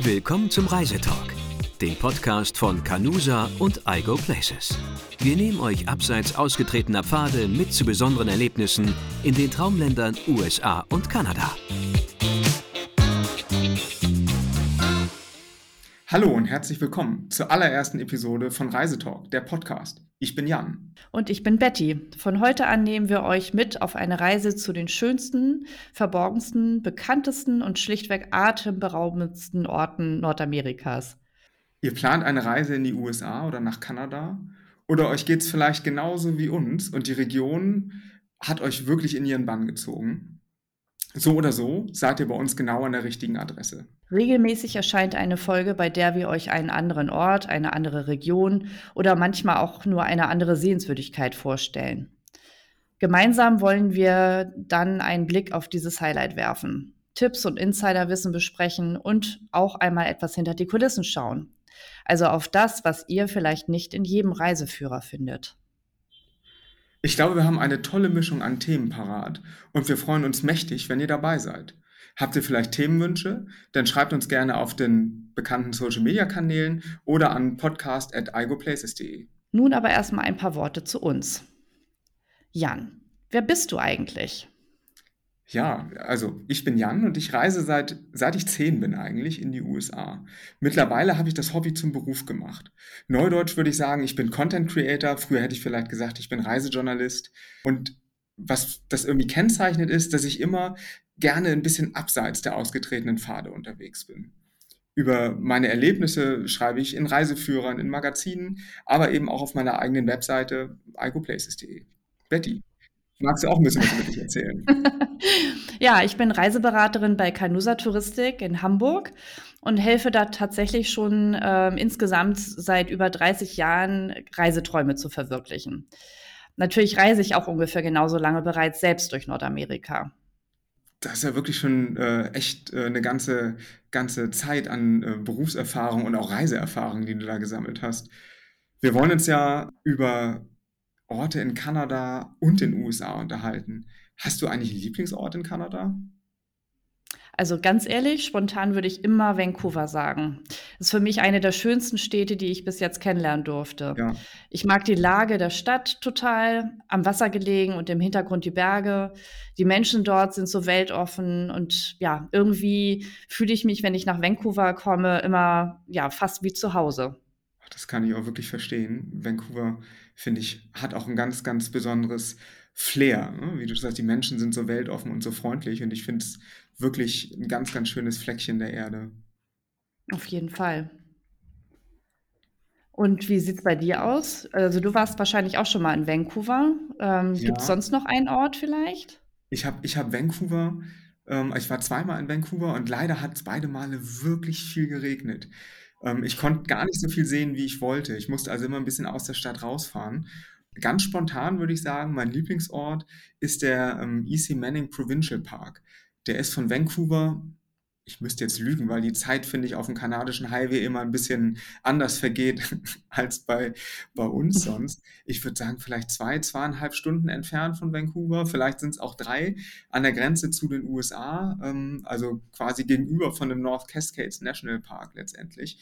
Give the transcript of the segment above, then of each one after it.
Willkommen zum Reisetalk, dem Podcast von Canusa und Igo Places. Wir nehmen euch abseits ausgetretener Pfade mit zu besonderen Erlebnissen in den Traumländern USA und Kanada. Hallo und herzlich willkommen zur allerersten Episode von Reisetalk, der Podcast. Ich bin Jan. Und ich bin Betty. Von heute an nehmen wir euch mit auf eine Reise zu den schönsten, verborgensten, bekanntesten und schlichtweg atemberaubendsten Orten Nordamerikas. Ihr plant eine Reise in die USA oder nach Kanada? Oder euch geht es vielleicht genauso wie uns und die Region hat euch wirklich in ihren Bann gezogen? So oder so seid ihr bei uns genau an der richtigen Adresse. Regelmäßig erscheint eine Folge, bei der wir euch einen anderen Ort, eine andere Region oder manchmal auch nur eine andere Sehenswürdigkeit vorstellen. Gemeinsam wollen wir dann einen Blick auf dieses Highlight werfen, Tipps und Insiderwissen besprechen und auch einmal etwas hinter die Kulissen schauen. Also auf das, was ihr vielleicht nicht in jedem Reiseführer findet. Ich glaube, wir haben eine tolle Mischung an Themen parat und wir freuen uns mächtig, wenn ihr dabei seid. Habt ihr vielleicht Themenwünsche? Dann schreibt uns gerne auf den bekannten Social Media Kanälen oder an podcast.igoplaces.de. Nun aber erstmal ein paar Worte zu uns. Jan, wer bist du eigentlich? Ja, also ich bin Jan und ich reise seit, seit ich zehn bin eigentlich in die USA. Mittlerweile habe ich das Hobby zum Beruf gemacht. Neudeutsch würde ich sagen, ich bin Content Creator. Früher hätte ich vielleicht gesagt, ich bin Reisejournalist. Und was das irgendwie kennzeichnet ist, dass ich immer gerne ein bisschen abseits der ausgetretenen Pfade unterwegs bin. Über meine Erlebnisse schreibe ich in Reiseführern, in Magazinen, aber eben auch auf meiner eigenen Webseite igoplaces.de. Betty, Magst du auch ein bisschen was über dich erzählen? ja, ich bin Reiseberaterin bei Canusa Touristik in Hamburg und helfe da tatsächlich schon äh, insgesamt seit über 30 Jahren Reiseträume zu verwirklichen. Natürlich reise ich auch ungefähr genauso lange bereits selbst durch Nordamerika. Das ist ja wirklich schon äh, echt äh, eine ganze, ganze Zeit an äh, Berufserfahrung und auch Reiseerfahrung, die du da gesammelt hast. Wir wollen uns ja über Orte in Kanada und in den USA unterhalten. Hast du eigentlich einen Lieblingsort in Kanada? Also ganz ehrlich, spontan würde ich immer Vancouver sagen. Das ist für mich eine der schönsten Städte, die ich bis jetzt kennenlernen durfte. Ja. Ich mag die Lage der Stadt total, am Wasser gelegen und im Hintergrund die Berge. Die Menschen dort sind so weltoffen und ja, irgendwie fühle ich mich, wenn ich nach Vancouver komme, immer ja fast wie zu Hause. Das kann ich auch wirklich verstehen. Vancouver finde ich, hat auch ein ganz, ganz besonderes Flair. Ne? Wie du sagst, die Menschen sind so weltoffen und so freundlich und ich finde es wirklich ein ganz, ganz schönes Fleckchen der Erde. Auf jeden Fall. Und wie sieht es bei dir aus? Also du warst wahrscheinlich auch schon mal in Vancouver. Ähm, ja. Gibt es sonst noch einen Ort vielleicht? Ich habe ich hab Vancouver, ähm, ich war zweimal in Vancouver und leider hat es beide Male wirklich viel geregnet. Ähm, ich konnte gar nicht so viel sehen, wie ich wollte. Ich musste also immer ein bisschen aus der Stadt rausfahren. Ganz spontan würde ich sagen, mein Lieblingsort ist der ähm, E.C. Manning Provincial Park. Der ist von Vancouver ich müsste jetzt lügen, weil die Zeit, finde ich, auf dem kanadischen Highway immer ein bisschen anders vergeht als bei, bei uns sonst. Ich würde sagen, vielleicht zwei, zweieinhalb Stunden entfernt von Vancouver, vielleicht sind es auch drei, an der Grenze zu den USA, ähm, also quasi gegenüber von dem North Cascades National Park letztendlich.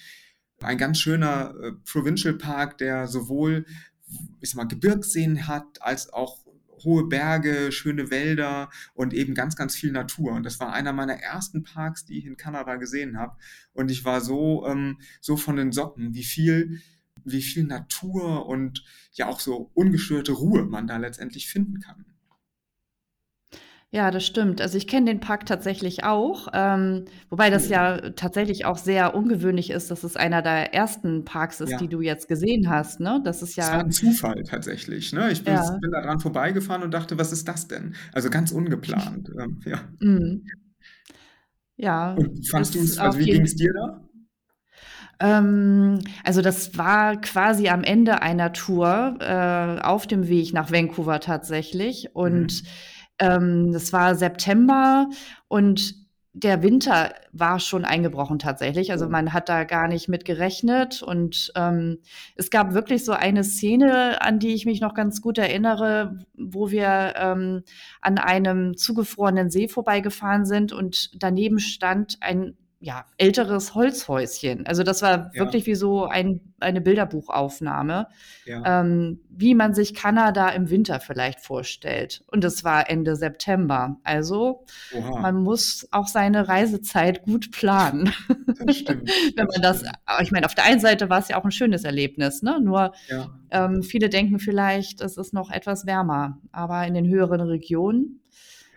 Ein ganz schöner äh, Provincial Park, der sowohl ich sag mal, Gebirgsseen hat, als auch hohe Berge, schöne Wälder und eben ganz, ganz viel Natur. Und das war einer meiner ersten Parks, die ich in Kanada gesehen habe. Und ich war so, ähm, so von den Socken, wie viel, wie viel Natur und ja auch so ungestörte Ruhe man da letztendlich finden kann. Ja, das stimmt. Also ich kenne den Park tatsächlich auch, ähm, wobei das ja tatsächlich auch sehr ungewöhnlich ist, dass es einer der ersten Parks ist, die du jetzt gesehen hast, ne? Das ist Das war ein Zufall tatsächlich, ne? Ich bin, Ja. bin da dran vorbeigefahren und dachte, was ist das denn? Also ganz ungeplant. Ähm, ja. Mhm. Ja, Und fandst du es, also wie ging es dir da? Ähm, also das war quasi am Ende einer Tour äh, auf dem Weg nach Vancouver tatsächlich. Und Mhm. Ähm, das war September und der Winter war schon eingebrochen tatsächlich. Also man hat da gar nicht mit gerechnet. Und ähm, es gab wirklich so eine Szene, an die ich mich noch ganz gut erinnere, wo wir ähm, an einem zugefrorenen See vorbeigefahren sind und daneben stand ein ja, älteres Holzhäuschen. Also das war Ja. wirklich wie so ein, eine Bilderbuchaufnahme, Ja. ähm, wie man sich Kanada im Winter vielleicht vorstellt. Und es war Ende September. Also Oha. man muss auch seine Reisezeit gut planen. Das stimmt. Wenn man das, ich meine, auf der einen Seite war es ja auch ein schönes Erlebnis, ne? Nur Ja. ähm, viele denken vielleicht, es ist noch etwas wärmer. Aber in den höheren Regionen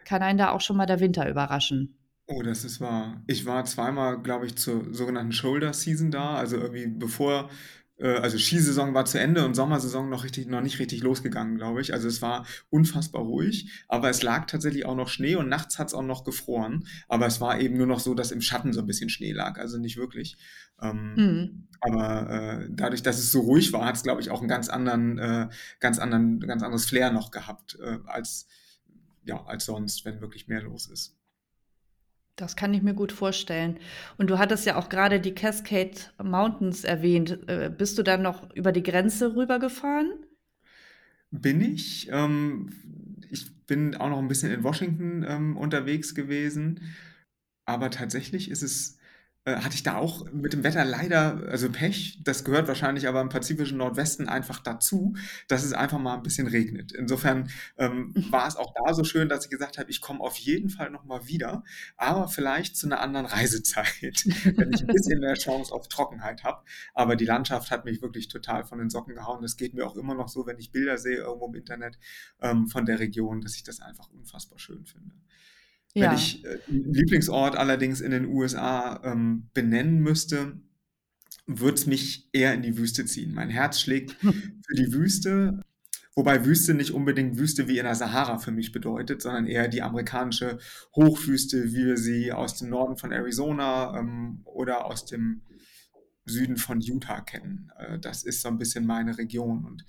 kann einen da auch schon mal der Winter überraschen. Oh, das ist wahr. Ich war zweimal, glaube ich, zur sogenannten Shoulder Season da, also irgendwie bevor, äh, also Skisaison war zu Ende und Sommersaison noch richtig, noch nicht richtig losgegangen, glaube ich. Also es war unfassbar ruhig, aber es lag tatsächlich auch noch Schnee und nachts hat es auch noch gefroren. Aber es war eben nur noch so, dass im Schatten so ein bisschen Schnee lag, also nicht wirklich. Ähm, Hm. aber äh, dadurch, dass es so ruhig war, hat es, glaube ich, auch einen ganz anderen, äh, ganz anderen, ganz anderes Flair noch gehabt, äh, als, ja, als sonst, wenn wirklich mehr los ist. Das kann ich mir gut vorstellen. Und du hattest ja auch gerade die Cascade Mountains erwähnt. Äh, bist du dann noch über die Grenze rübergefahren? Bin ich. Ähm, ich bin auch noch ein bisschen in Washington ähm, unterwegs gewesen, aber tatsächlich ist es, hatte ich da auch mit dem Wetter leider, also Pech. Das gehört wahrscheinlich aber im pazifischen Nordwesten einfach dazu, dass es einfach mal ein bisschen regnet. Insofern ähm, war es auch da so schön, dass ich gesagt habe, ich komme auf jeden Fall noch mal wieder, aber vielleicht zu einer anderen Reisezeit, wenn ich ein bisschen mehr Chance auf Trockenheit habe. Aber die Landschaft hat mich wirklich total von den Socken gehauen. Das geht mir auch immer noch so, wenn ich Bilder sehe irgendwo im Internet ähm, von der Region, dass ich das einfach unfassbar schön finde. Wenn Ja. ich äh, Lieblingsort allerdings in den USA ähm, benennen müsste, würde es mich eher in die Wüste ziehen. Mein Herz schlägt für die Wüste, wobei Wüste nicht unbedingt Wüste wie in der Sahara für mich bedeutet, sondern eher die amerikanische Hochwüste, wie wir sie aus dem Norden von Arizona ähm, oder aus dem Süden von Utah kennen. Äh, das ist so ein bisschen meine Region und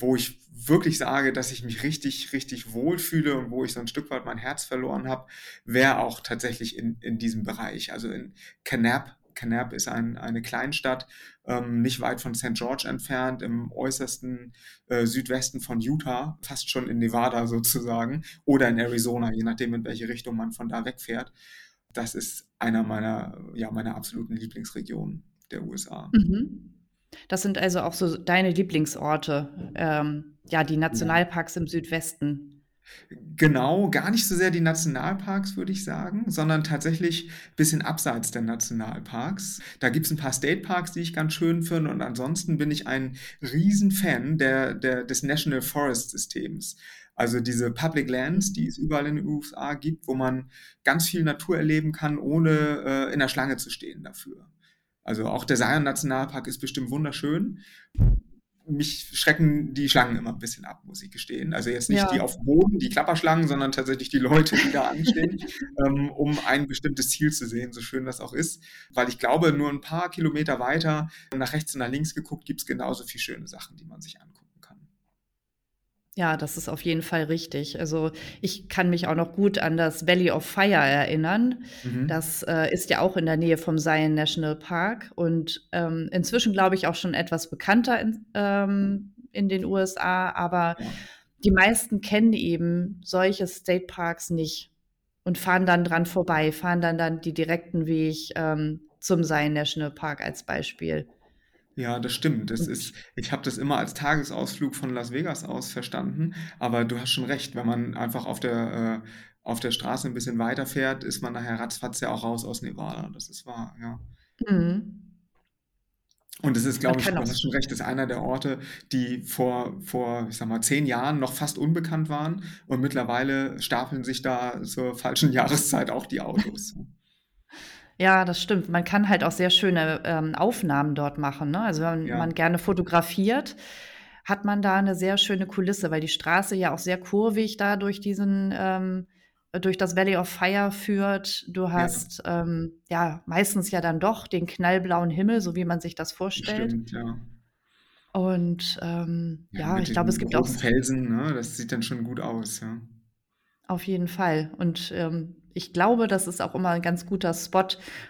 wo ich wirklich sage, dass ich mich richtig, richtig wohlfühle und wo ich so ein Stück weit mein Herz verloren habe, wäre auch tatsächlich in, in diesem Bereich. Also in Kanab. Kanab ist ein, eine Kleinstadt, ähm, nicht weit von St. George entfernt, im äußersten äh, Südwesten von Utah, fast schon in Nevada sozusagen, oder in Arizona, je nachdem, in welche Richtung man von da wegfährt. Das ist einer meiner, ja, meiner absoluten Lieblingsregionen der USA. Mhm. Das sind also auch so deine Lieblingsorte, ähm, ja, die. Nationalparks im Südwesten. Genau, gar nicht so sehr die Nationalparks, würde ich sagen, sondern tatsächlich ein bisschen abseits der Nationalparks. Da gibt es ein paar State Parks, die ich ganz schön finde und ansonsten bin ich ein Riesenfan der, der, des National Forest Systems. Also diese Public Lands, die es überall in den USA gibt, wo man ganz viel Natur erleben kann, ohne äh, in der Schlange zu stehen dafür. Also auch der Zion Nationalpark ist bestimmt wunderschön. Mich schrecken die Schlangen immer ein bisschen ab, muss ich gestehen. Also jetzt nicht die Ja. auf dem Boden, die Klapperschlangen, sondern tatsächlich die Leute, die da anstehen, ähm, um ein bestimmtes Ziel zu sehen, so schön das auch ist. Weil ich glaube, nur ein paar Kilometer weiter, nach rechts und nach links geguckt, gibt es genauso viele schöne Sachen, die man sich kann. Ja, das ist auf jeden Fall richtig. Also ich kann mich auch noch gut an das Valley of Fire erinnern. Mhm. Das äh, ist ja auch in der Nähe vom Zion National Park und ähm, inzwischen glaube ich auch schon etwas bekannter in, ähm, in den USA, aber Ja. die meisten kennen eben solche State Parks nicht und fahren dann dran vorbei, fahren dann dann die direkten Weg ähm, zum Zion National Park als Beispiel. Ja, das stimmt. Das ist, ich habe das immer als Tagesausflug von Las Vegas aus verstanden, aber du hast schon recht, wenn man einfach auf der, äh, auf der Straße ein bisschen weiterfährt, ist man nachher ratzfatz ja auch raus aus Nevada. Das ist wahr, ja. mhm. Und es ist, glaube ich, du hast schon recht, ist einer der Orte, die vor, vor, ich sag mal, zehn Jahren noch fast unbekannt waren und mittlerweile stapeln sich da zur falschen Jahreszeit auch die Autos. Ja, das stimmt. Man kann halt auch sehr schöne ähm, Aufnahmen dort machen. Ne? Also wenn Ja, man gerne fotografiert, hat man da eine sehr schöne Kulisse, weil die Straße ja auch sehr kurvig da durch diesen, ähm, durch das Valley of Fire führt. Du ja, hast ähm, ja meistens ja dann doch den knallblauen Himmel, so wie man sich das vorstellt. stimmt, ja. Und ähm, Ja, ja, mit ich glaube, es den gibt auch roten Felsen, ne, das sieht dann schon gut aus, ja. Auf jeden Fall. Und ähm, ich glaube, das ist auch immer ein ganz guter Spot,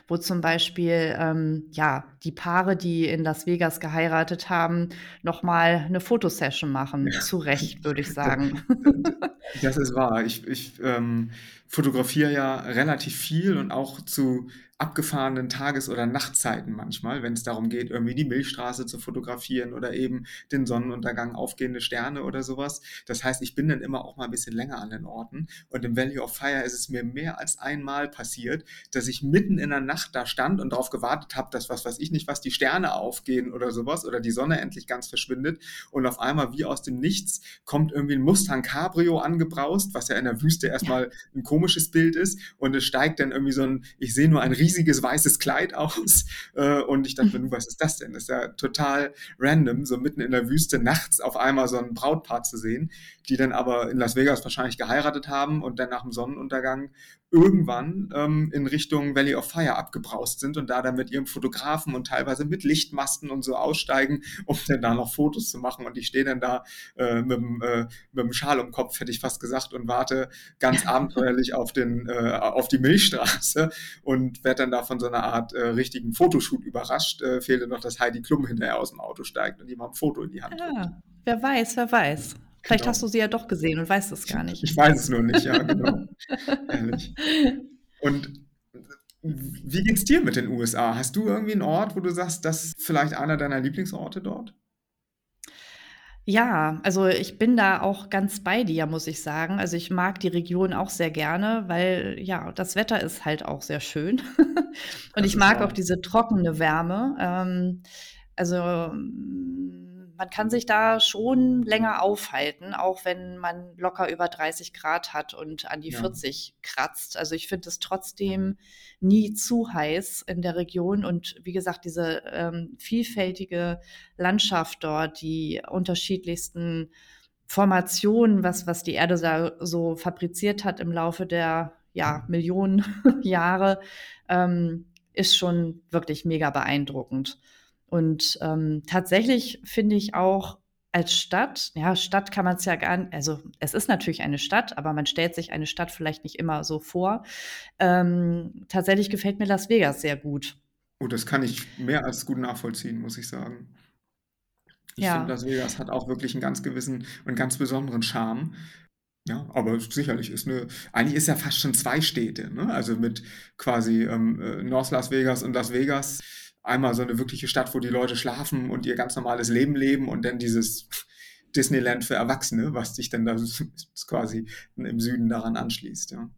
wo zum Beispiel ähm, ja die Paare, die in Las Vegas geheiratet haben, noch mal eine Fotosession machen. Ja. Zu Recht, würde ich sagen. da, das ist wahr. Ich, ich ähm, fotografiere ja relativ viel und auch zu abgefahrenen Tages- oder Nachtzeiten manchmal, wenn es darum geht, irgendwie die Milchstraße zu fotografieren oder eben den Sonnenuntergang, aufgehende Sterne oder sowas. Das heißt, ich bin dann immer auch mal ein bisschen länger an den Orten. Und im Valley of Fire ist es mir mehr als einmal passiert, dass ich mitten in der Nacht da stand und darauf gewartet habe, dass was weiß ich nicht, was die Sterne aufgehen oder sowas oder die Sonne endlich ganz verschwindet. Und auf einmal wie aus dem Nichts kommt irgendwie ein Mustang Cabrio angebraust, was ja in der Wüste erstmal ein komisches Bild ist. Und es steigt dann irgendwie so ein, ich sehe nur ein riesiges weißes Kleid aus. Äh, und ich dachte mir, was ist das denn? Das ist ja total random, so mitten in der Wüste nachts auf einmal so ein Brautpaar zu sehen, die dann aber in Las Vegas wahrscheinlich geheiratet haben und dann nach dem Sonnenuntergang irgendwann ähm, in Richtung Valley of Fire abgebraust sind und da dann mit ihrem Fotografen und teilweise mit Lichtmasten und so aussteigen, um dann da noch Fotos zu machen. Und ich stehe dann da äh, mit, dem, äh, mit dem Schal um Kopf, hätte ich fast gesagt, und warte ganz abenteuerlich auf, den, äh, auf die Milchstraße und werde dann da von so einer Art äh, richtigen Fotoshoot überrascht. Äh, fehlte noch, dass Heidi Klum hinterher aus dem Auto steigt und jemand ein Foto in die Hand drückt. Ja, wer weiß, wer weiß. Vielleicht genau. hast du sie ja doch gesehen und weißt es gar nicht. Ich weiß es nur nicht, ja, genau. Ehrlich. Und wie geht's dir mit den USA? Hast du irgendwie einen Ort, wo du sagst, das ist vielleicht einer deiner Lieblingsorte dort? Ja, also ich bin da auch ganz bei dir, muss ich sagen. Also ich mag die Region auch sehr gerne, weil ja, das Wetter ist halt auch sehr schön. Und das ich mag auch diese trockene Wärme. Ähm, also man kann sich da schon länger aufhalten, auch wenn man locker über 30 Grad hat und an die ja. 40 kratzt. Also ich finde es trotzdem nie zu heiß in der Region und wie gesagt, diese ähm, vielfältige Landschaft dort, die unterschiedlichsten Formationen, was, was die Erde da so fabriziert hat im Laufe der ja, Millionen Jahre, ähm, ist schon wirklich mega beeindruckend. Und ähm, tatsächlich finde ich auch als Stadt, ja, Stadt kann man es ja gar nicht, also es ist natürlich eine Stadt, aber man stellt sich eine Stadt vielleicht nicht immer so vor. Ähm, tatsächlich gefällt mir Las Vegas sehr gut. Oh, das kann ich mehr als gut nachvollziehen, muss ich sagen. Ich ja. finde, Las Vegas hat auch wirklich einen ganz gewissen und ganz besonderen Charme. Ja, aber sicherlich ist eine, eigentlich ist ja fast schon zwei Städte, ne? Also mit quasi ähm, äh, North Las Vegas und Las Vegas einmal so eine wirkliche Stadt, wo die Leute schlafen und ihr ganz normales Leben leben und dann dieses Disneyland für Erwachsene, was sich dann da quasi im Süden daran anschließt, ja.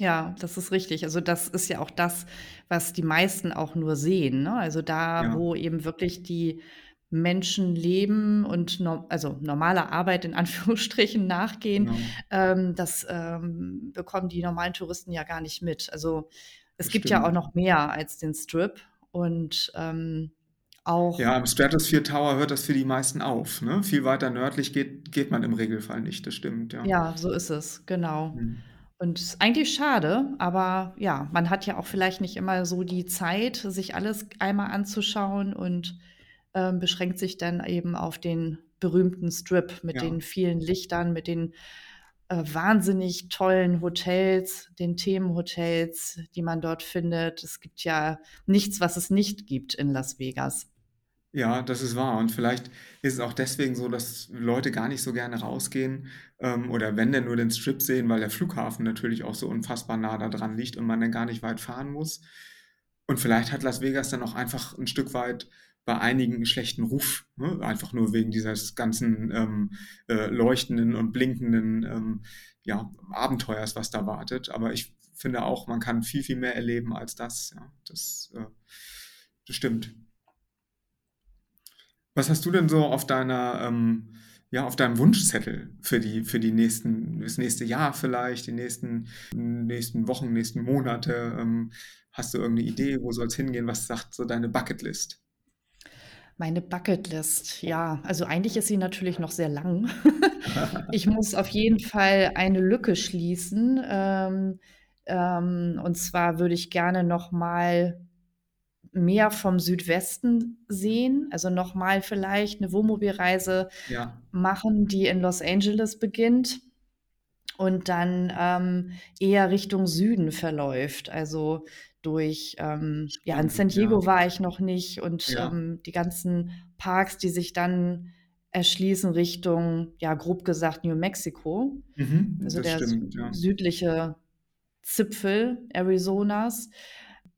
Ja, das ist richtig. Also das ist ja auch das, was die meisten auch nur sehen. Ne? Also da, ja. wo eben wirklich die Menschen leben und no also normale Arbeit in Anführungsstrichen nachgehen, genau. ähm, das ähm, bekommen die normalen Touristen ja gar nicht mit. Also es das gibt stimmt. ja auch noch mehr als den Strip. Und ähm, auch. Ja, im Stratosphere Tower hört das für die meisten auf. Ne? Viel weiter nördlich geht, geht man im Regelfall nicht, das stimmt, ja. Ja, so ist es, genau. Mhm. Und ist eigentlich schade, aber ja, man hat ja auch vielleicht nicht immer so die Zeit, sich alles einmal anzuschauen und ähm, beschränkt sich dann eben auf den berühmten Strip mit ja. den vielen Lichtern, mit den äh, wahnsinnig tollen Hotels, den Themenhotels, die man dort findet. Es gibt ja nichts, was es nicht gibt in Las Vegas. Ja, das ist wahr. Und vielleicht ist es auch deswegen so, dass Leute gar nicht so gerne rausgehen ähm, oder wenn denn nur den Strip sehen, weil der Flughafen natürlich auch so unfassbar nah da dran liegt und man dann gar nicht weit fahren muss. Und vielleicht hat Las Vegas dann auch einfach ein Stück weit bei einigen einen schlechten Ruf, ne? einfach nur wegen dieses ganzen ähm, äh, leuchtenden und blinkenden ähm, ja, Abenteuers, was da wartet. Aber ich finde auch, man kann viel, viel mehr erleben als das. Ja, das, äh, das stimmt. Was hast du denn so auf deiner, ähm, ja, auf deinem Wunschzettel für die, für die nächsten, das nächste Jahr vielleicht, die nächsten, nächsten Wochen, nächsten Monate? Ähm, hast du irgendeine Idee, wo soll es hingehen? Was sagt so deine Bucketlist? Meine Bucketlist, ja, also eigentlich ist sie natürlich noch sehr lang. Ich muss auf jeden Fall eine Lücke schließen. Ähm, ähm, und zwar würde ich gerne noch mal mehr vom Südwesten sehen, also noch mal vielleicht eine Wohnmobilreise Ja. machen, die in Los Angeles beginnt und dann, ähm, eher Richtung Süden verläuft. Also durch, ähm, ja, in San Diego ja. war ich noch nicht und ja. ähm, die ganzen Parks, die sich dann erschließen Richtung, ja, grob gesagt New Mexico. Mhm, also der stimmt, ja. südliche Zipfel Arizonas.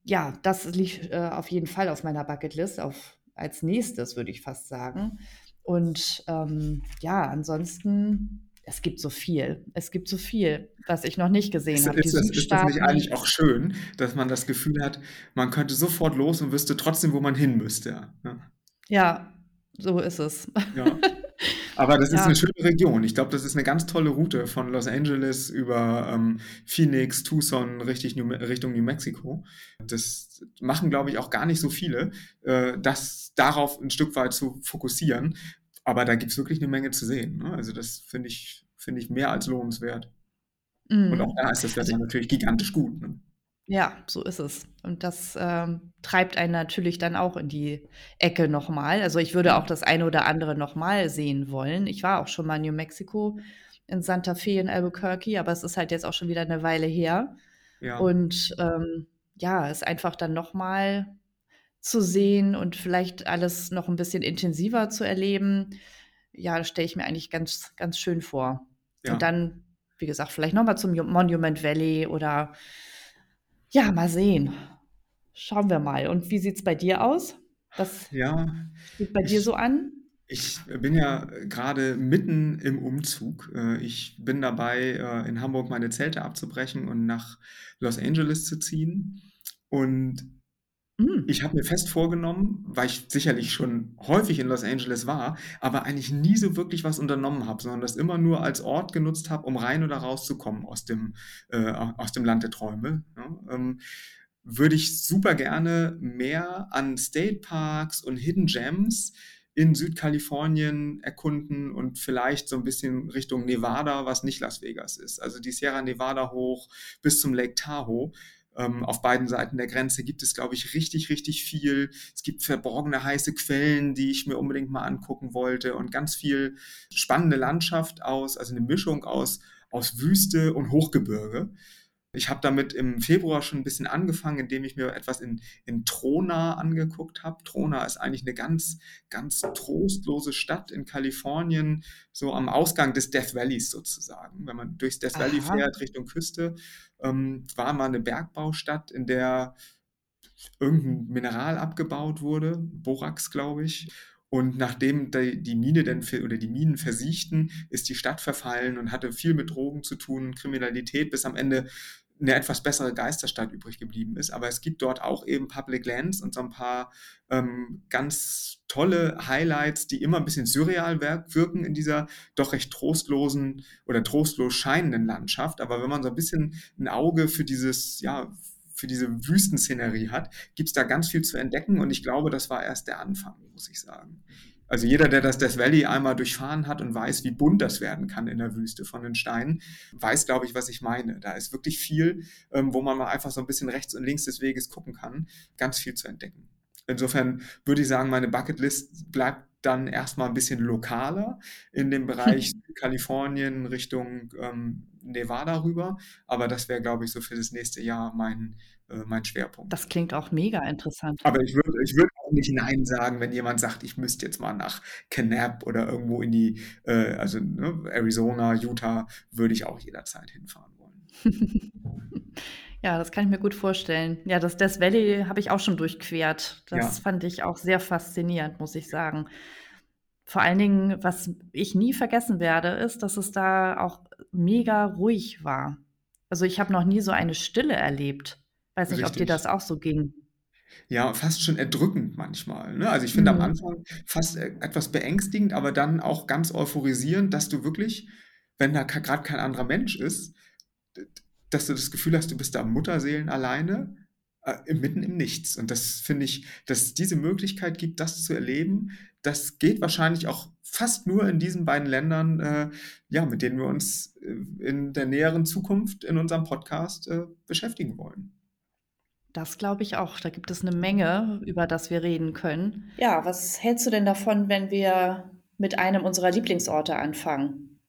Ja, das liegt äh, auf jeden Fall auf meiner Bucketlist, auf, als nächstes würde ich fast sagen. Und ähm, ja, ansonsten, es gibt so viel. Es gibt so viel, was ich noch nicht gesehen habe. Ist, ist, ist das nicht eigentlich auch schön, dass man das Gefühl hat, man könnte sofort los und wüsste trotzdem, wo man hin müsste? Ja, ja so ist es. Ja. Aber das ist eine schöne Region. Ich glaube, das ist eine ganz tolle Route von Los Angeles über ähm, Phoenix, Tucson richtig New, Richtung New Mexico. Das machen, glaube ich, auch gar nicht so viele, äh, das darauf ein Stück weit zu fokussieren. Aber da gibt es wirklich eine Menge zu sehen. Ne? Also das finde ich, finde ich mehr als lohnenswert. Mm. Und auch da ist das Wetter also, natürlich gigantisch gut. Ne? Ja, so ist es. Und das ähm, treibt einen natürlich dann auch in die Ecke nochmal. Also ich würde auch das eine oder andere nochmal sehen wollen. Ich war auch schon mal in New Mexico, in Santa Fe, in Albuquerque, aber es ist halt jetzt auch schon wieder eine Weile her. Ja. Und ähm, ja, es einfach dann nochmal zu sehen und vielleicht alles noch ein bisschen intensiver zu erleben, ja, das stelle ich mir eigentlich ganz, ganz schön vor. Ja. Und dann, wie gesagt, vielleicht nochmal zum Monument Valley oder ja, mal sehen. Schauen wir mal. Und wie sieht es bei dir aus? Was Ja, steht bei dir so an? ich bin ja gerade mitten im Umzug. Äh, ich bin dabei, äh, in Hamburg meine Zelte abzubrechen und nach Los Angeles zu ziehen. Und hm. Ich habe mir fest vorgenommen, weil ich sicherlich schon häufig in Los Angeles war, aber eigentlich nie so wirklich was unternommen habe, sondern das immer nur als Ort genutzt habe, um rein oder rauszukommen aus dem, äh, aus dem Land der Träume. Ja, ähm, würde ich super gerne mehr an State Parks und Hidden Gems in Südkalifornien erkunden und vielleicht so ein bisschen Richtung Nevada, was nicht Las Vegas ist. Also die Sierra Nevada hoch bis zum Lake Tahoe. Ähm, auf beiden Seiten der Grenze gibt es, glaube ich, richtig, richtig viel. Es gibt verborgene heiße Quellen, die ich mir unbedingt mal angucken wollte und ganz viel spannende Landschaft aus, also eine Mischung aus, aus Wüste und Hochgebirge. Ich habe damit im Februar schon ein bisschen angefangen, indem ich mir etwas in, in Trona angeguckt habe. Trona ist eigentlich eine ganz, ganz trostlose Stadt in Kalifornien, so am Ausgang des Death Valleys sozusagen. Wenn man durchs Death Valley Aha. fährt Richtung Küste, ähm, war mal eine Bergbaustadt, in der irgendein Mineral abgebaut wurde, Borax, glaube ich. Und nachdem die Mine denn oder die Minen versiechten, ist die Stadt verfallen und hatte viel mit Drogen zu tun, Kriminalität, bis am Ende eine etwas bessere Geisterstadt übrig geblieben ist. Aber es gibt dort auch eben Public Lands und so ein paar ähm, ganz tolle Highlights, die immer ein bisschen surreal wirken in dieser doch recht trostlosen oder trostlos scheinenden Landschaft. Aber wenn man so ein bisschen ein Auge für dieses, ja, für diese Wüstenszenerie hat, gibt es da ganz viel zu entdecken und ich glaube, das war erst der Anfang, muss ich sagen. Also jeder, der das Death Valley einmal durchfahren hat und weiß, wie bunt das werden kann in der Wüste von den Steinen, weiß, glaube ich, was ich meine. Da ist wirklich viel, ähm, wo man mal einfach so ein bisschen rechts und links des Weges gucken kann, ganz viel zu entdecken. Insofern würde ich sagen, meine Bucketlist bleibt dann erstmal ein bisschen lokaler in dem Bereich Kalifornien Richtung ähm, Nevada rüber. Aber das wäre, glaube ich, so für das nächste Jahr mein, äh, mein Schwerpunkt. Das klingt auch mega interessant. Aber ich würde ich würd auch nicht Nein sagen, wenn jemand sagt, ich müsste jetzt mal nach Kanab oder irgendwo in die, äh, also ne, Arizona, Utah, würde ich auch jederzeit hinfahren wollen. Ja, das kann ich mir gut vorstellen. Ja, das Death Valley habe ich auch schon durchquert. Das ja. fand ich auch sehr faszinierend, muss ich sagen. Vor allen Dingen, was ich nie vergessen werde, ist, dass es da auch mega ruhig war. Also ich habe noch nie so eine Stille erlebt. Weiß nicht, Richtig. ob dir das auch so ging. Ja, fast schon erdrückend manchmal. Ne? Also ich finde mhm. am Anfang fast äh, etwas beängstigend, aber dann auch ganz euphorisierend, dass du wirklich, wenn da gerade kein anderer Mensch ist, dass du das Gefühl hast, du bist da Mutterseelen alleine, äh, mitten im Nichts. Und das finde ich, dass es diese Möglichkeit gibt, das zu erleben, das geht wahrscheinlich auch fast nur in diesen beiden Ländern, äh, ja, mit denen wir uns äh, in der näheren Zukunft in unserem Podcast äh, beschäftigen wollen. Das glaube ich auch. Da gibt es eine Menge, über das wir reden können. Ja, was hältst du denn davon, wenn wir mit einem unserer Lieblingsorte anfangen?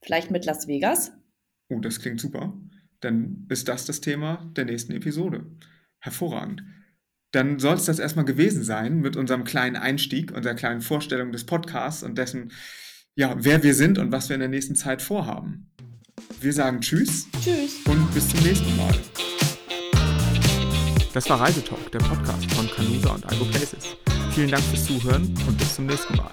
Vielleicht mit Las Vegas? Oh, das klingt super dann ist das das Thema der nächsten Episode. Hervorragend. Dann soll es das erstmal gewesen sein mit unserem kleinen Einstieg, unserer kleinen Vorstellung des Podcasts und dessen, ja, wer wir sind und was wir in der nächsten Zeit vorhaben. wir sagen Tschüss. Tschüss. Und bis zum nächsten Mal. Das war Reisetalk, der Podcast von Canusa und Algo Places. Vielen Dank fürs Zuhören und bis zum nächsten Mal.